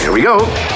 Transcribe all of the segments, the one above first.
Here we go.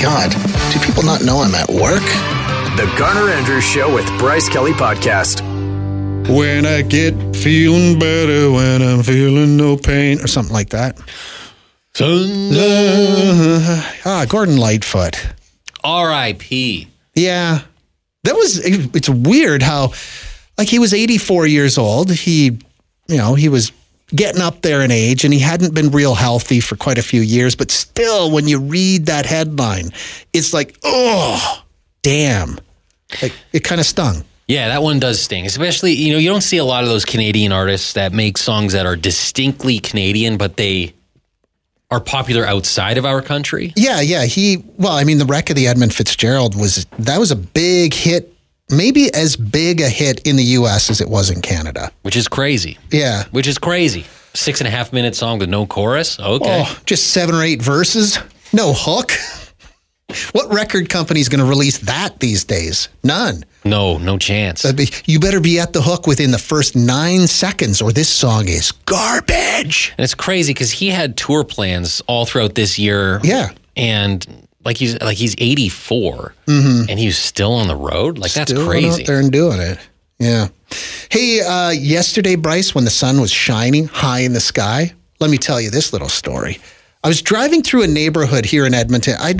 God, do people not know I'm at work? The Garner Andrews Show with Bryce Kelly Podcast. When I get feeling better, when I'm feeling no pain, or something like that. ah, Gordon Lightfoot. R.I.P. Yeah. That was, it's weird how, like, he was 84 years old. He, you know, he was getting up there in age and he hadn't been real healthy for quite a few years. But still, when you read that headline, it's like, oh, damn. Like, it kind of stung. Yeah, that one does sting. Especially, you know, you don't see a lot of those Canadian artists that make songs that are distinctly Canadian, but they are popular outside of our country. Yeah, yeah. He, well, I mean, the wreck of the Edmund Fitzgerald was, that was a big hit, maybe as big a hit in the US as it was in Canada. Which is crazy. Yeah. Which is crazy. Six and a half minute song with no chorus. Okay. Oh, just seven or eight verses, no hook. What record company's going to release that these days? None. No, no chance. Be, you better be at the hook within the first nine seconds, or this song is garbage. And it's crazy because he had tour plans all throughout this year. Yeah. And like he's like he's 84 and he's still on the road. Like that's Mm-hmm. Still crazy. out there and doing it. Yeah. Hey, uh, yesterday, Bryce, when the sun was shining high in the sky, let me tell you this little story. I was driving through a neighborhood here in Edmonton. I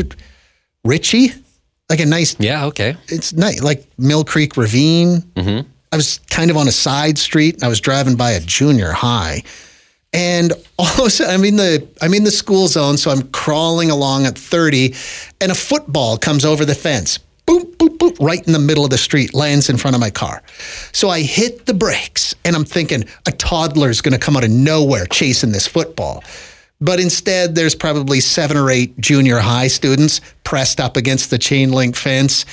Richie, like a nice Yeah. Okay. it's nice, like Mill Creek Ravine. Mm-hmm. I was kind of on a side street, and I was driving by a junior high, and all of a sudden, I'm in the I'm in the school zone, so I'm crawling along at 30, and a football comes over the fence. Boop, boop, boop, right in the middle of the street, lands in front of my car. So I hit the brakes, and I'm thinking a toddler's going to come out of nowhere chasing this football. But instead, there's probably seven or eight junior high students pressed up against the chain link fence,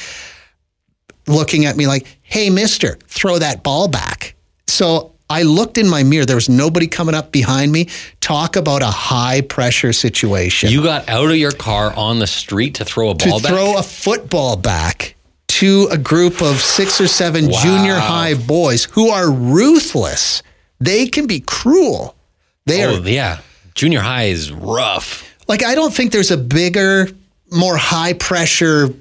looking at me like, hey, mister, throw that ball back. So I looked in my mirror. There was nobody coming up behind me. Talk about a high pressure situation. You got out of your car on the street to throw a to ball back. throw a football back to a group of six or seven Wow. junior high boys who are ruthless. They can be cruel. They oh are yeah, junior high is rough. like I don't think there's a bigger, more high pressure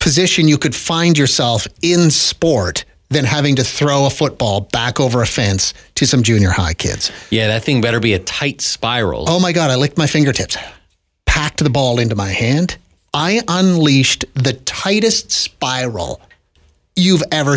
position you could find yourself in sport than having to throw a football back over a fence to some junior high kids. Yeah, that thing better be a tight spiral. Oh my God, I licked my fingertips, packed the ball into my hand. I unleashed the tightest spiral you've ever.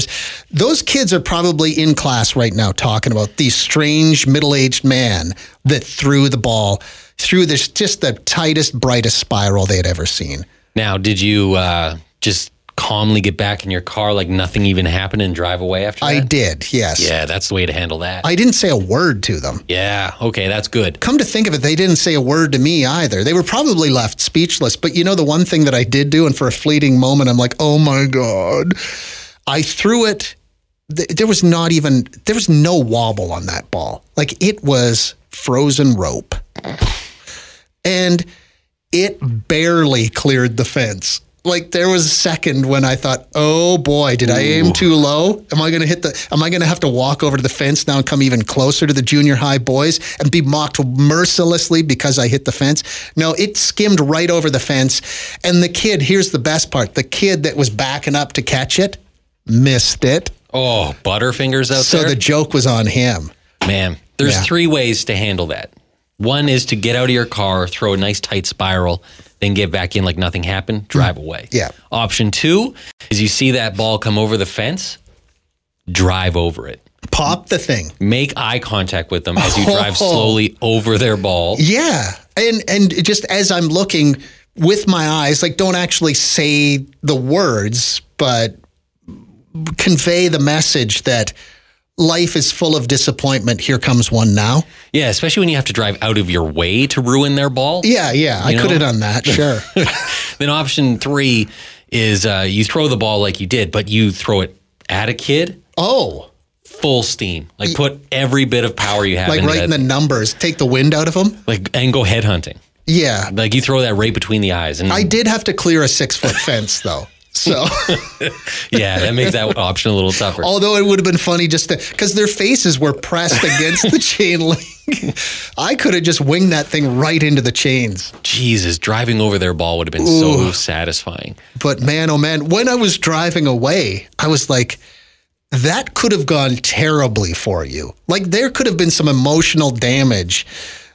Those kids are probably in class right now talking about the strange middle aged man that threw the ball through this just the tightest, brightest spiral they had ever seen. Now, did you uh, just calmly get back in your car like nothing even happened and drive away after that? I did, yes. Yeah, that's the way to handle that. I didn't say a word to them. yeah, okay, that's good. Come to think of it, they didn't say a word to me either. They were probably left speechless. But you know, the one thing that I did do, and for a fleeting moment, I'm like, oh my God. I threw it. There was not even, there was no wobble on that ball. Like it was frozen rope. And it barely cleared the fence. Like there was a second when I thought, "Oh boy, did I aim too low? Am I going to hit the? Am I going to have to walk over to the fence now and come even closer to the junior high boys and be mocked mercilessly because I hit the fence?" No, it skimmed right over the fence, and the kid. Here's the best part: the kid that was backing up to catch it missed it. Oh, butterfingers out So there. the joke was on him. Man, there's Yeah. three ways to handle that. One is to get out of your car, throw a nice tight spiral, then get back in like nothing happened, drive away. Mm. Yeah. Option two is you see that ball come over the fence, drive over it. Pop the thing. Make eye contact with them as you drive slowly over their ball. Yeah. And and just as I'm looking with my eyes, like don't actually say the words, but convey the message that life is full of disappointment. Here comes one now. Yeah, especially when you have to drive out of your way to ruin their ball. Yeah, yeah, I You could have done that. Sure. Then option three is uh, you throw the ball like you did, but you throw it at a kid oh, full steam. Like put every bit of power you have like right in the numbers, take the wind out of them. like and go head hunting. Yeah, Like you throw that right between the eyes, and I did have to clear a six foot fence though. So, yeah, that makes that option a little tougher. although it would have been funny just to, because their faces were pressed against the chain link, I could have just winged that thing right into the chains. Jesus, driving over their ball would have been so satisfying. But man, oh man, when I was driving away, I was like, that could have gone terribly for you. Like there could have been some emotional damage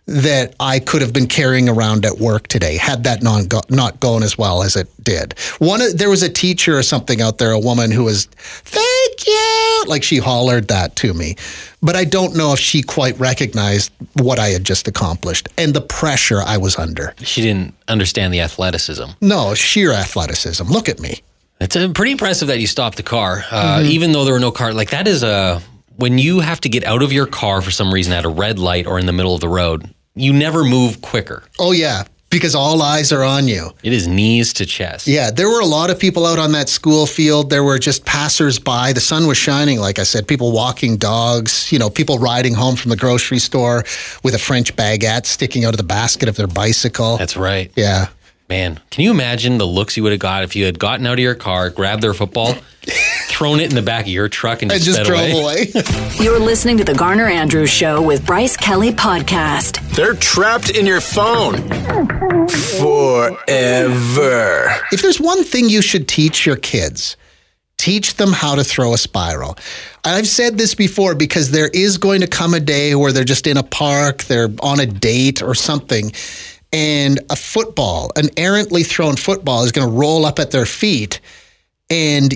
that I could have been carrying around at work today had that not go, not gone as well as it did. One there was a teacher or something out there, a woman who was thank you, like she hollered that to me. But I don't know if she quite recognized what I had just accomplished and the pressure I was under. She didn't understand the athleticism. No, sheer athleticism. Look at me. It's uh, pretty impressive that you stopped the car, uh, even though there were no car. Like that is a when you have to get out of your car for some reason at a red light or in the middle of the road. You never move quicker. Oh yeah, because all eyes are on you. It is knees to chest. Yeah, there were a lot of people out on that school field. There were just passersby. The sun was shining, like I said. People walking dogs. You know, people riding home from the grocery store with a French baguette sticking out of the basket of their bicycle. That's right. yeah. Man, can you imagine the looks you would have got if you had gotten out of your car, grabbed their football, thrown it in the back of your truck, and just, just sped drove away? away. You're listening to the Garner Andrews Show with Bryce Kelly Podcast. They're trapped in your phone forever. if there's one thing you should teach your kids, teach them how to throw a spiral. I've said this before because there is going to come a day where they're just in a park, they're on a date or something, and a football, an errantly thrown football, is going to roll up at their feet, and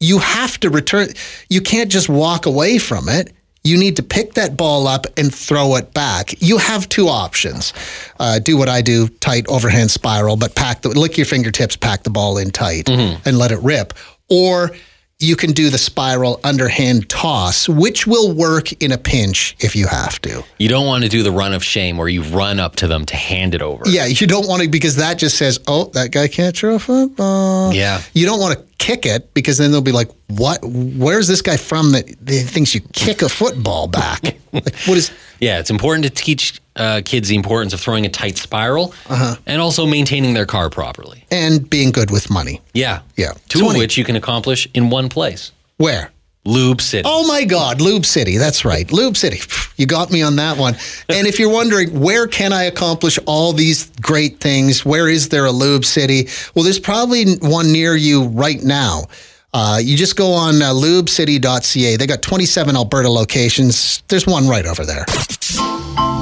you have to return. You can't just walk away from it. You need to pick that ball up and throw it back. You have two options. Uh, do what I do, tight overhand spiral, but pack the lick your fingertips, pack the ball in tight, and let it rip. Or you can do the spiral underhand toss, which will work in a pinch if you have to. You don't want to do the run of shame where you run up to them to hand it over. Yeah, you don't want to because that just says, "Oh, that guy can't throw a football." Yeah. You don't want to kick it because then they'll be like, "What? Where's this guy from that that thinks you kick a football back?" like, what is? Yeah, it's important to teach uh, kids the importance of throwing a tight spiral Uh-huh. and also maintaining their car properly. And being good with money. Yeah. Yeah. Two 20. of which you can accomplish in one place Where? Lube City. Oh my God, Lube City. That's right, Lube City. You got me on that one. And if you're wondering where can I accomplish all these great things, where is there a Lube City? Well, there's probably one near you right now. Uh, you just go on uh, lubecity.ca. They got 27 Alberta locations. There's one right over there.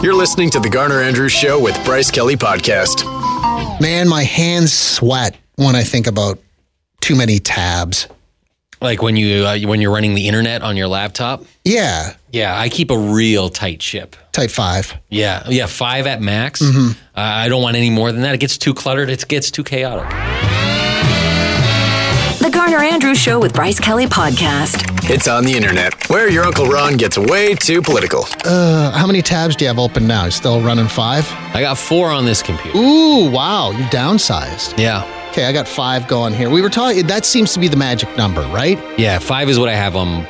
You're listening to the Garner Andrews Show with Bryce Kelly Podcast. Man, my hands sweat when I think about too many tabs. Like when you uh, when you're running the internet on your laptop. Yeah, Yeah, I keep a real tight ship. type five. Yeah, yeah, five at max. Mm-hmm. Uh, I don't want any more than that. It gets too cluttered. It gets too chaotic. The Garner Andrews Show with Bryce Kelly Podcast. It's on the internet, where your Uncle Ron gets way too political. Uh, how many tabs do you have open now? You still running five? I got four on this computer. Ooh, wow, you downsized. Yeah, Okay, I got five going here. We were talking, that seems to be the magic number, right? yeah, five is what I have on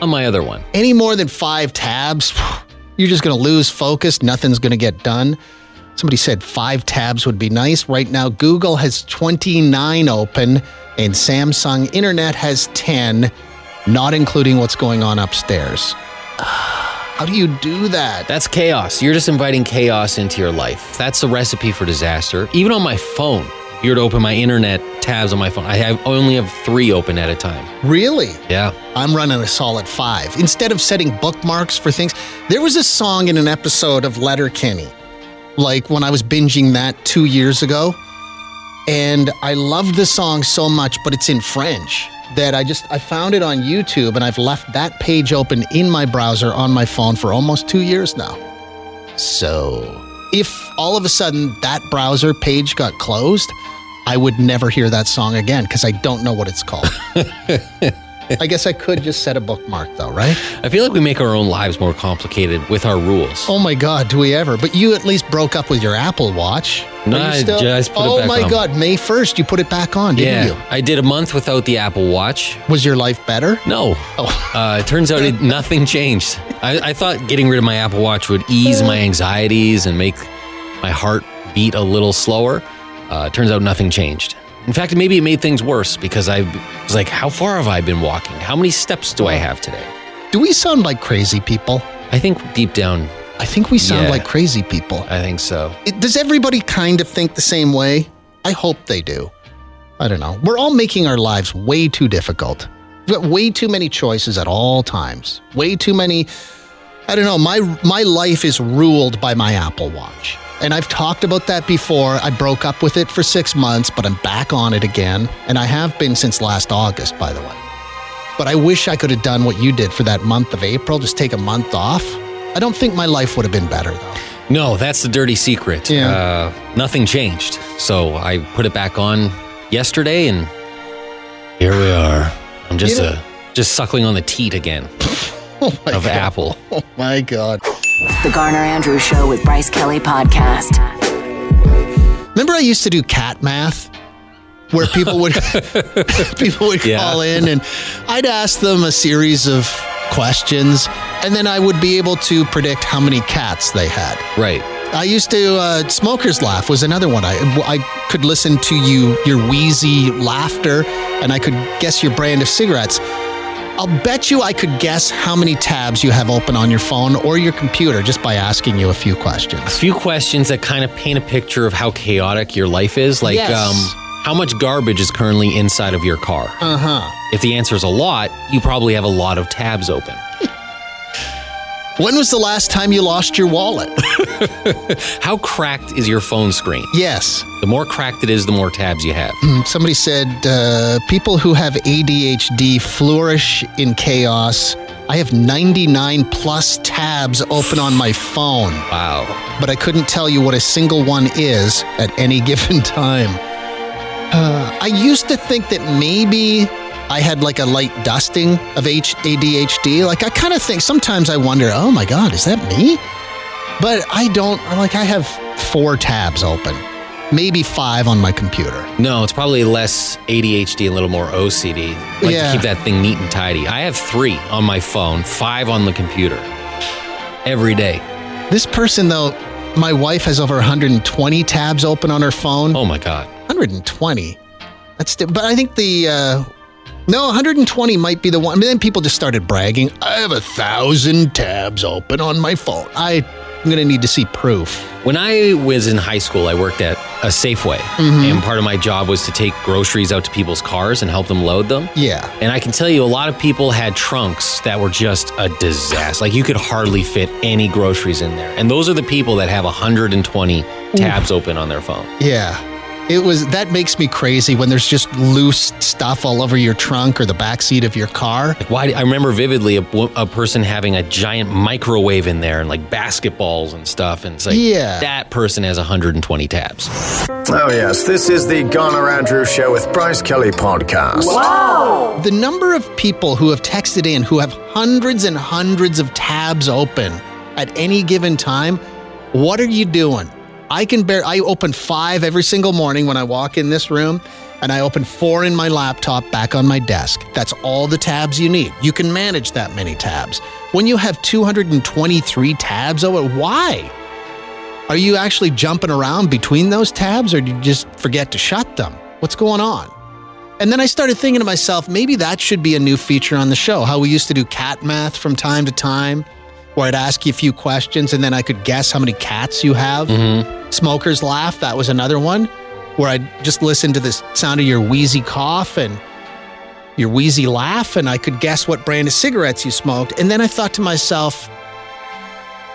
on my other one. Any more than five tabs, you're just going to lose focus. Nothing's going to get done. Somebody said five tabs would be nice. Right now, Google has 29 open and Samsung Internet has 10, not including what's going on upstairs. How do you do that? That's chaos. You're just inviting chaos into your life. That's the recipe for disaster. Even on my phone, if you were to open my internet tabs on my phone, I have only have three open at a time. Really? Yeah. I'm running a solid five. Instead of setting bookmarks for things, there was a song in an episode of Letterkenny, like when I was binging that two years ago. And I loved the song so much, but it's in French that I just I found it on YouTube and I've left that page open in my browser on my phone for almost two years now. So if all of a sudden that browser page got closed, I would never hear that song again because I don't know what it's called. I guess I could just set a bookmark though, right? I feel like we make our own lives more complicated with our rules. Oh my God, do we ever? But you at least broke up with your Apple Watch. No, I just put it oh back my on. God, May 1st, you put it back on, didn't yeah, you? I did a month without the Apple Watch. Was your life better? No. Oh. Uh, it turns out it, nothing changed. I, I thought getting rid of my Apple Watch would ease my anxieties and make my heart beat a little slower. Uh, it turns out nothing changed. In fact, maybe it made things worse because I was like, how far have I been walking? How many steps do I have today? Do we sound like crazy people? I think deep down, I think we sound Yeah. like crazy people. I think so. It- does everybody kind of think the same way? I hope they do. I don't know. We're all making our lives way too difficult. We've got way too many choices at all times. Way too many. I don't know. My my life is ruled by my Apple Watch. And I've talked about that before. I broke up with it for six months, but I'm back on it again. And I have been since last August, by the way. But I wish I could have done what you did for that month of April, just take a month off. I don't think my life would have been better, though. No, that's the dirty secret. Yeah. Uh, nothing changed. So I put it back on yesterday, and here we are. I'm just You know- uh, just suckling on the teat again Oh of God. Apple. Oh my God. The Garner Andrews Show with Bryce Kelly Podcast. Remember, I used to do cat math, where people would people would Yeah. call in, and I'd ask them a series of questions, and then I would be able to predict how many cats they had. Right. I used to uh, smokers laugh was another one. I I could listen to you your wheezy laughter, and I could guess your brand of cigarettes. I'll bet you I could guess how many tabs you have open on your phone or your computer just by asking you a few questions. A few questions that kind of paint a picture of how chaotic your life is. Like, Yes. um, how much garbage is currently inside of your car? Uh huh. If the answer is a lot, you probably have a lot of tabs open. When was the last time you lost your wallet? How cracked is your phone screen? yes. The more cracked it is, the more tabs you have. Somebody said uh, people who have ADHD flourish in chaos. I have 99 plus tabs open on my phone, Wow. but I couldn't tell you what a single one is at any given time. Uh, I used to think that maybe I had like a light dusting of ADHD. Like I kind of think sometimes I wonder, oh my God, is that me? But I don't, like I have four tabs open, maybe five on my computer. No, it's probably less ADHD and a little more OCD. Like Yeah. to keep that thing neat and tidy. I have three on my phone, five on the computer every day. This person, though, my wife has over 120 tabs open on her phone. Oh my God. 120. That's but I think the uh, no 120 might be the one. I mean, then people just started bragging. I have a thousand tabs open on my phone. I, I'm gonna need to see proof. When I was in high school, I worked at a Safeway, mm-hmm. and part of my job was to take groceries out to people's cars and help them load them. Yeah. And I can tell you, a lot of people had trunks that were just a disaster. Like you could hardly fit any groceries in there. And those are the people that have 120 tabs open on their phone. Yeah. It was that makes me crazy when there's just loose stuff all over your trunk or the back seat of your car. Like why? I remember vividly a, a person having a giant microwave in there and like basketballs and stuff. And it's like, Yeah. that person has 120 tabs. Oh, yes, this is the Garner Andrew Show with Bryce Kelly podcast. Wow! The number of people who have texted in who have hundreds and hundreds of tabs open at any given time, what are you doing? I can bear I open 5 every single morning when I walk in this room and I open 4 in my laptop back on my desk. That's all the tabs you need. You can manage that many tabs. When you have 223 tabs open, why? Are you actually jumping around between those tabs or do you just forget to shut them? What's going on? And then I started thinking to myself, maybe that should be a new feature on the show. How we used to do cat math from time to time, where I'd ask you a few questions and then I could guess how many cats you have. Smokers laugh, that was another one, where I'd just listen to the sound of your wheezy cough and your wheezy laugh, and I could guess what brand of cigarettes you smoked. And then I thought to myself,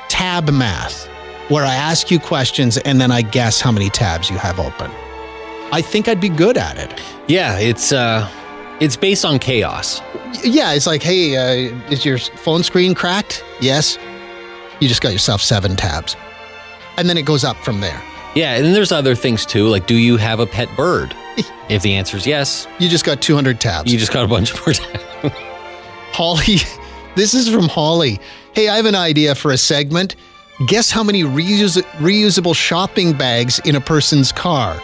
tab math, where I ask you questions and then I guess how many tabs you have open. I think I'd be good at it. Yeah, it's uh, it's based on chaos. Yeah, it's like, hey, uh, is your phone screen cracked? Yes. You just got yourself seven tabs. And then it goes up from there. Yeah, and then there's other things too. Like, do you have a pet bird? if the answer is yes, You just got 200 tabs. you just got a bunch more tabs. Holly, this is from Holly. Hey, I have an idea for a segment. Guess how many reuse- reusable shopping bags in a person's car?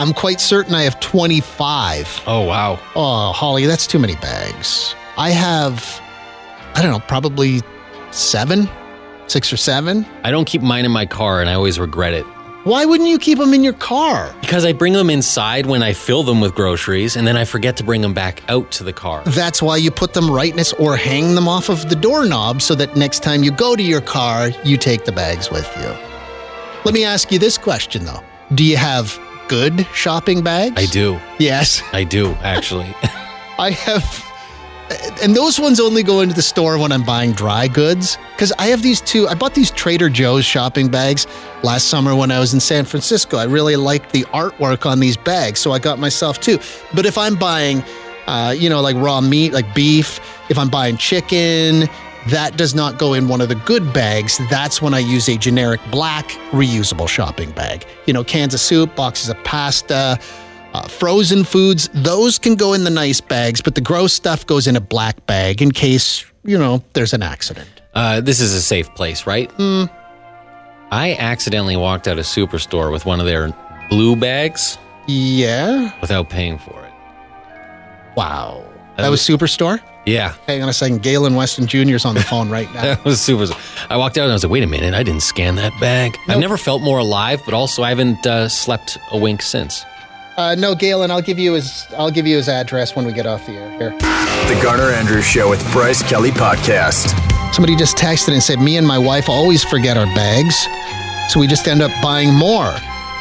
I'm quite certain I have 25. Oh, wow. Oh, Holly, that's too many bags. I have, I don't know, probably seven, six or seven. I don't keep mine in my car and I always regret it. Why wouldn't you keep them in your car? Because I bring them inside when I fill them with groceries and then I forget to bring them back out to the car. That's why you put them right next or hang them off of the doorknob so that next time you go to your car, you take the bags with you. Let me ask you this question though. Do you have good shopping bags? I do. Yes. I do, actually. I have and those ones only go into the store when I'm buying dry goods. Because I have these two, I bought these Trader Joe's shopping bags last summer when I was in San Francisco. I really liked the artwork on these bags, so I got myself two. But if I'm buying, uh, you know, like raw meat, like beef, if I'm buying chicken, that does not go in one of the good bags. That's when I use a generic black reusable shopping bag. You know, cans of soup, boxes of pasta, uh, frozen foods, those can go in the nice bags, but the gross stuff goes in a black bag in case, you know, there's an accident. Uh, this is a safe place, right? Hmm. I accidentally walked out of Superstore with one of their blue bags Yeah. without paying for it. Wow. That was Superstore? Yeah, Hang on a second. Galen Weston Jr. is on the phone right now. that was super. I walked out and I was like, wait a minute, I didn't scan that bag. I've never felt more alive, but also I haven't uh, slept a wink since. Uh, no, Galen, I'll give you his I'll give you his address when we get off the air here. The Garner Andrews Show with Bryce Kelly Podcast. Somebody just texted and said, Me and my wife always forget our bags, so we just end up buying more.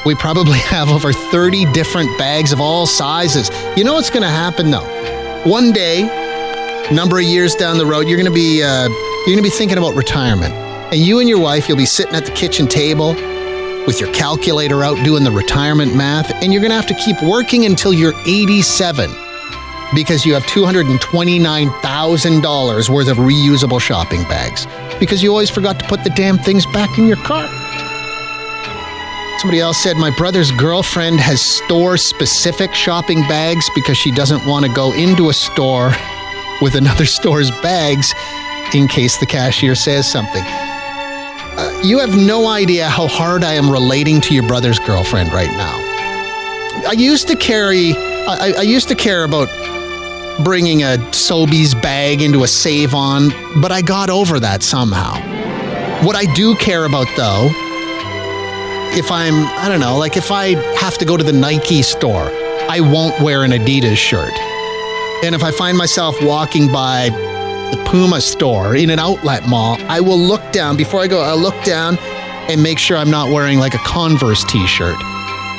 We probably have over 30 different bags of all sizes. You know what's going to happen though? One day, number of years down the road, you're going to be uh, you're going to be thinking about retirement, and you and your wife, you'll be sitting at the kitchen table with your calculator out doing the retirement math, and you're going to have to keep working until you're 87 because you have $229,000 worth of reusable shopping bags because you always forgot to put the damn things back in your car. Somebody else said, My brother's girlfriend has store specific shopping bags because she doesn't want to go into a store with another store's bags in case the cashier says something. Uh, you have no idea how hard I am relating to your brother's girlfriend right now. I used to carry, I, I used to care about bringing a Sobeys bag into a save on, but I got over that somehow. What I do care about though, if I'm, I don't know, like if I have to go to the Nike store, I won't wear an Adidas shirt. And if I find myself walking by the Puma store in an outlet mall, I will look down before I go, I'll look down and make sure I'm not wearing like a Converse t shirt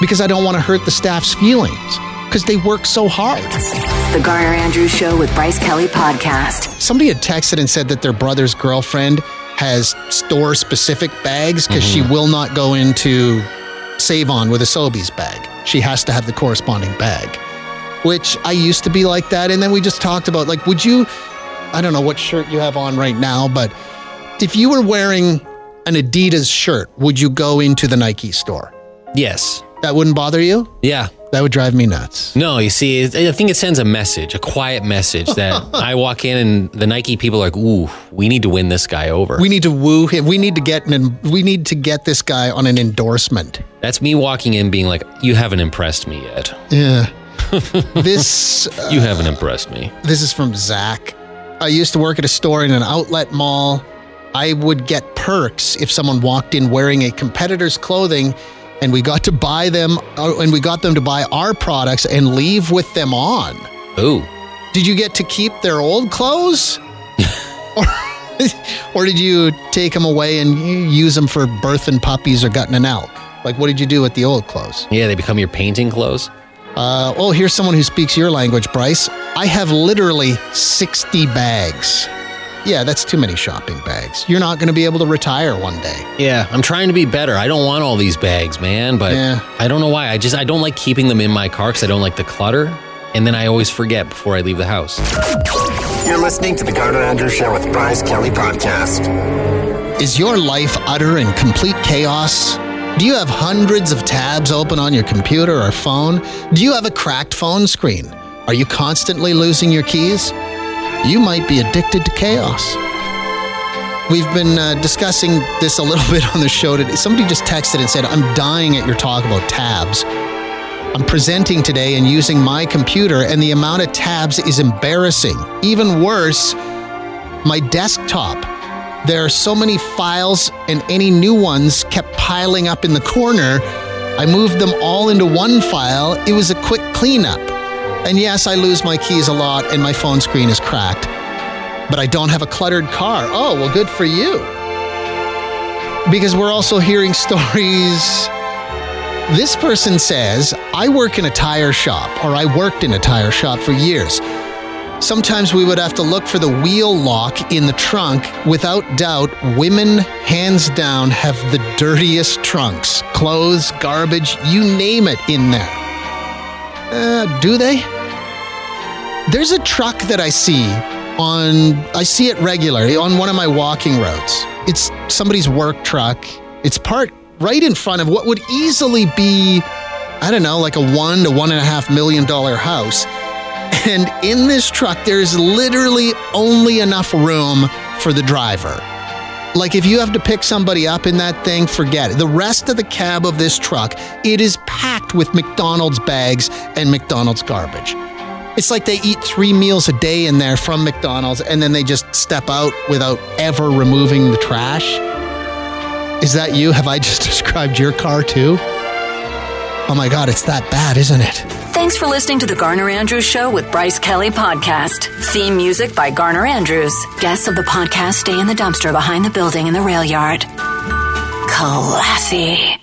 because I don't want to hurt the staff's feelings because they work so hard. The Garner Andrews Show with Bryce Kelly Podcast. Somebody had texted and said that their brother's girlfriend has store specific bags because she mm-hmm. will not go into Save On with a Sobeys bag. She has to have the corresponding bag, which I used to be like that. And then we just talked about like, would you, I don't know what shirt you have on right now, but if you were wearing an Adidas shirt, would you go into the Nike store? Yes. That wouldn't bother you? Yeah. That would drive me nuts. No, you see, I think it sends a message, a quiet message that I walk in and the Nike people are like, "Ooh, we need to win this guy over." We need to woo him. We need to get an. We need to get this guy on an endorsement. That's me walking in, being like, "You haven't impressed me yet. Yeah. this uh, You haven't impressed me." this is from Zach. I used to work at a store in an outlet mall. I would get perks if someone walked in wearing a competitor's clothing, and we got to buy them, uh, and we got them to buy our products and leave with them on. Ooh, Did you get to keep their old clothes? or, or did you take them away and use them for birthing puppies or gutting an elk? Like, what did you do with the old clothes? yeah, they become your painting clothes. Uh, oh, here's someone who speaks your language, Bryce. I have literally 60 bags. Yeah, that's too many shopping bags. You're not going to be able to retire one day. Yeah, I'm trying to be better. I don't want all these bags, man, but Yeah. I don't know why. I just I don't like keeping them in my car because I don't like the clutter, and then I always forget before I leave the house. You're listening to the Garner Andrews Show with Bryce Kelly Podcast. Is your life utter and complete chaos? Do you have hundreds of tabs open on your computer or phone? Do you have a cracked phone screen? Are you constantly losing your keys? you might be addicted to chaos. We've been uh, discussing this a little bit on the show today. Somebody just texted and said, I'm dying at your talk about tabs. I'm presenting today and using my computer, and the amount of tabs is embarrassing. Even worse, my desktop. There are so many files, and any new ones kept piling up in the corner. I moved them all into one file. It was a quick cleanup. And yes, I lose my keys a lot, and my phone screen is cracked. But I don't have a cluttered car. Oh, well, good for you. Because we're also hearing stories this person says, I work in a tire shop, or I worked in a tire shop for years. Sometimes we would have to look for the wheel lock in the trunk. Without doubt, women, hands down, have the dirtiest trunks. Clothes, garbage, you name it in there. Uh, do they? There's a truck that I see on, I see it regularly on one of my walking routes. It's somebody's work truck. It's parked right in front of what would easily be, I don't know, like a one to one and a half million dollar house. And in this truck, there's literally only enough room for the driver. Like if you have to pick somebody up in that thing, forget it. The rest of the cab of this truck, it is packed with McDonald's bags and McDonald's garbage. It's like they eat three meals a day in there from McDonald's and then they just step out without ever removing the trash. Is that you? Have I just described your car too? Oh my God, it's that bad, isn't it? Thanks for listening to the Garner Andrews Show with Bryce Kelly Podcast. Theme music by Garner Andrews. Guests of the podcast stay in the dumpster behind the building in the rail yard. Classy.